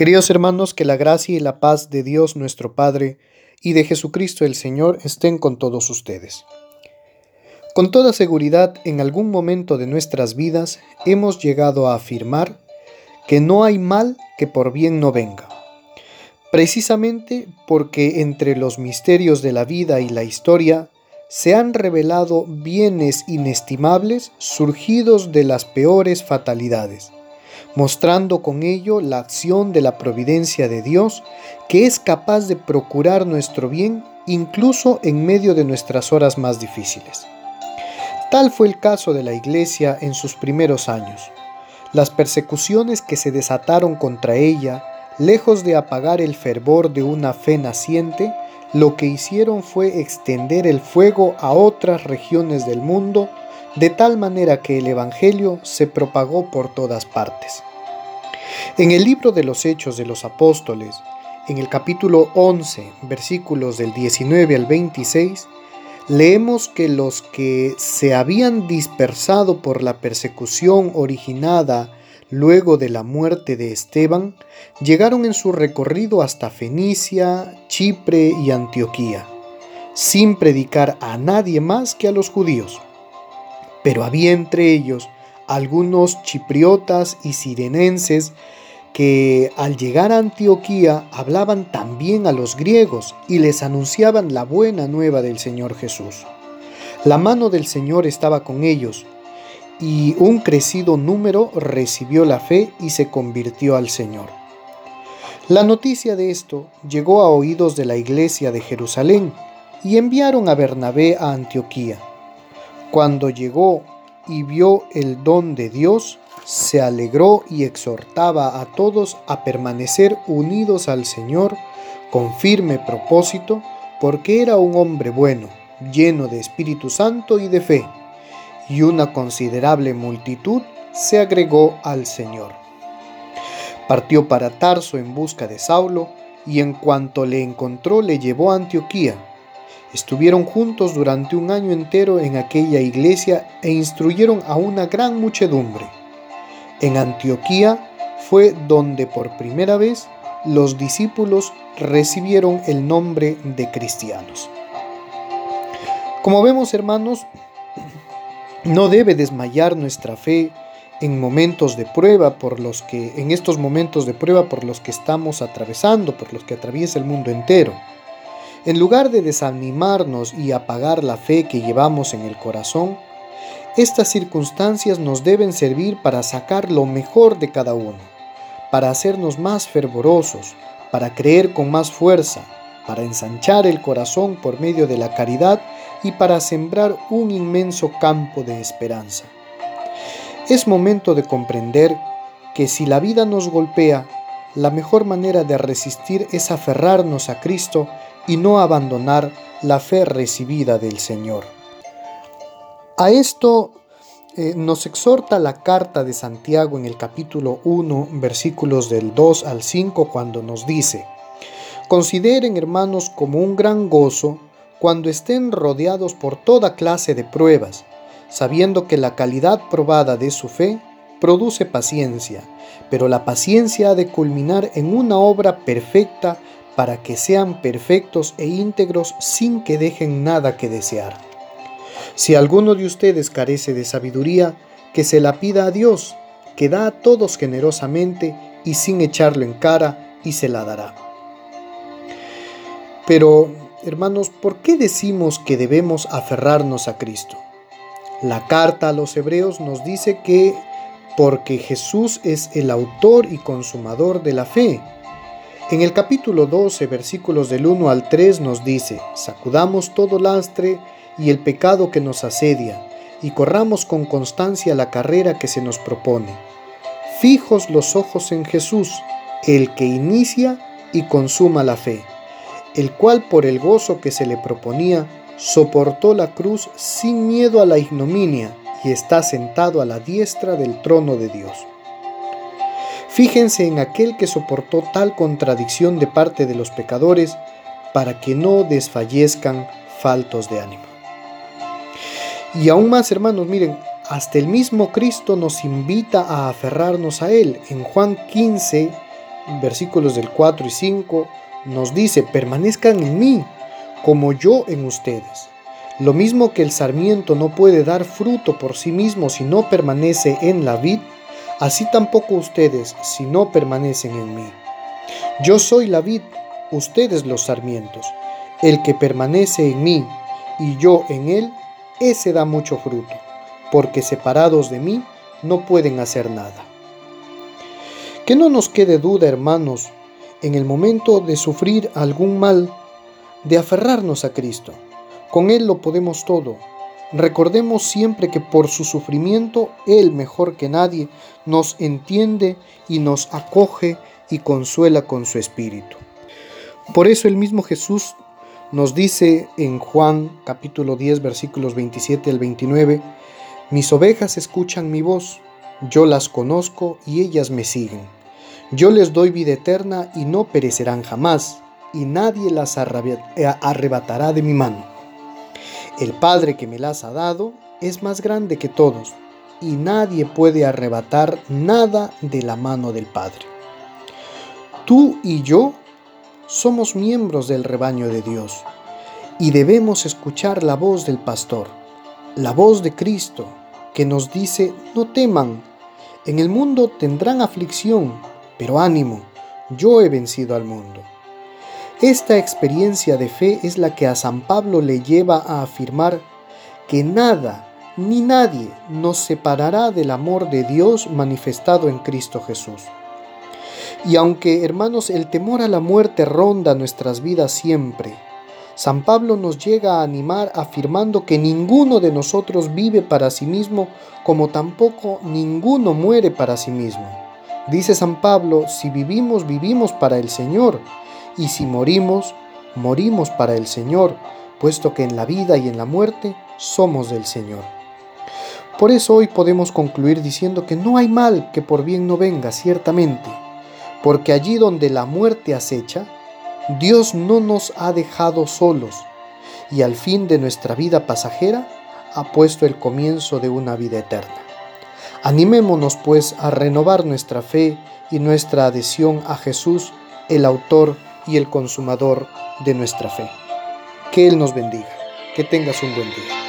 Queridos hermanos, que la gracia y la paz de Dios nuestro Padre y de Jesucristo el Señor estén con todos ustedes. Con toda seguridad, en algún momento de nuestras vidas hemos llegado a afirmar que no hay mal que por bien no venga. Precisamente porque entre los misterios de la vida y la historia se han revelado bienes inestimables surgidos de las peores fatalidades mostrando con ello la acción de la providencia de Dios que es capaz de procurar nuestro bien incluso en medio de nuestras horas más difíciles. Tal fue el caso de la Iglesia en sus primeros años. Las persecuciones que se desataron contra ella, lejos de apagar el fervor de una fe naciente, lo que hicieron fue extender el fuego a otras regiones del mundo de tal manera que el Evangelio se propagó por todas partes. En el libro de los Hechos de los Apóstoles, en el capítulo 11, versículos del 19 al 26, leemos que los que se habían dispersado por la persecución originada luego de la muerte de Esteban, llegaron en su recorrido hasta Fenicia, Chipre y Antioquía, sin predicar a nadie más que a los judíos. Pero había entre ellos algunos chipriotas y sirenenses que al llegar a Antioquía hablaban también a los griegos y les anunciaban la buena nueva del Señor Jesús. La mano del Señor estaba con ellos, y un crecido número recibió la fe y se convirtió al Señor. La noticia de esto llegó a oídos de la iglesia de Jerusalén, y enviaron a Bernabé a Antioquía. Cuando llegó y vio el don de Dios, se alegró y exhortaba a todos a permanecer unidos al Señor con firme propósito, porque era un hombre bueno, lleno de Espíritu Santo y de fe, y una considerable multitud se agregó al Señor. Partió para Tarso en busca de Saulo, y en cuanto le encontró le llevó a Antioquía Estuvieron juntos durante un año entero en aquella iglesia e instruyeron a una gran muchedumbre. En Antioquía fue donde por primera vez los discípulos recibieron el nombre de cristianos. Como vemos hermanos, no debe desmayar nuestra fe en momentos de prueba por los que en estos momentos de prueba por los que estamos atravesando, por los que atraviesa el mundo entero. En lugar de desanimarnos y apagar la fe que llevamos en el corazón, estas circunstancias nos deben servir para sacar lo mejor de cada uno, para hacernos más fervorosos, para creer con más fuerza, para ensanchar el corazón por medio de la caridad y para sembrar un inmenso campo de esperanza. Es momento de comprender que si la vida nos golpea, la mejor manera de resistir es aferrarnos a Cristo y no abandonar la fe recibida del Señor. A esto eh, nos exhorta la carta de Santiago en el capítulo 1, versículos del 2 al 5, cuando nos dice, Consideren, hermanos, como un gran gozo cuando estén rodeados por toda clase de pruebas, sabiendo que la calidad probada de su fe produce paciencia, pero la paciencia ha de culminar en una obra perfecta para que sean perfectos e íntegros sin que dejen nada que desear. Si alguno de ustedes carece de sabiduría, que se la pida a Dios, que da a todos generosamente y sin echarlo en cara, y se la dará. Pero, hermanos, ¿por qué decimos que debemos aferrarnos a Cristo? La carta a los hebreos nos dice que porque Jesús es el autor y consumador de la fe, en el capítulo 12, versículos del 1 al 3 nos dice, sacudamos todo lastre y el pecado que nos asedia, y corramos con constancia la carrera que se nos propone. Fijos los ojos en Jesús, el que inicia y consuma la fe, el cual por el gozo que se le proponía, soportó la cruz sin miedo a la ignominia, y está sentado a la diestra del trono de Dios. Fíjense en aquel que soportó tal contradicción de parte de los pecadores para que no desfallezcan faltos de ánimo. Y aún más, hermanos, miren, hasta el mismo Cristo nos invita a aferrarnos a Él. En Juan 15, versículos del 4 y 5, nos dice, permanezcan en mí, como yo en ustedes. Lo mismo que el sarmiento no puede dar fruto por sí mismo si no permanece en la vid, así tampoco ustedes si no permanecen en mí. Yo soy la vid, ustedes los sarmientos. El que permanece en mí y yo en él, ese da mucho fruto, porque separados de mí no pueden hacer nada. Que no nos quede duda, hermanos, en el momento de sufrir algún mal, de aferrarnos a Cristo. Con Él lo podemos todo. Recordemos siempre que por su sufrimiento Él mejor que nadie nos entiende y nos acoge y consuela con su espíritu. Por eso el mismo Jesús nos dice en Juan capítulo 10 versículos 27 al 29, mis ovejas escuchan mi voz, yo las conozco y ellas me siguen. Yo les doy vida eterna y no perecerán jamás, y nadie las arrebatará de mi mano. El Padre que me las ha dado es más grande que todos, y nadie puede arrebatar nada de la mano del Padre. Tú y yo somos miembros del rebaño de Dios, y debemos escuchar la voz del pastor, la voz de Cristo, que nos dice, no teman, en el mundo tendrán aflicción, pero ánimo, yo he vencido al mundo. Esta experiencia de fe es la que a San Pablo le lleva a afirmar que nada ni nadie nos separará del amor de Dios manifestado en Cristo Jesús. Y aunque, hermanos, el temor a la muerte ronda nuestras vidas siempre, San Pablo nos llega a animar afirmando que ninguno de nosotros vive para sí mismo, como tampoco ninguno muere para sí mismo. Dice San Pablo, si vivimos, vivimos para el Señor, y si morimos, morimos para el Señor, puesto que en la vida y en la muerte somos del Señor. Por eso hoy podemos concluir diciendo que no hay mal que por bien no venga, ciertamente, porque allí donde la muerte acecha, Dios no nos ha dejado solos y al fin de nuestra vida pasajera ha puesto el comienzo de una vida eterna. Animémonos pues a renovar nuestra fe y nuestra adhesión a Jesús, el autor y el consumador de nuestra fe. Que Él nos bendiga. Que tengas un buen día.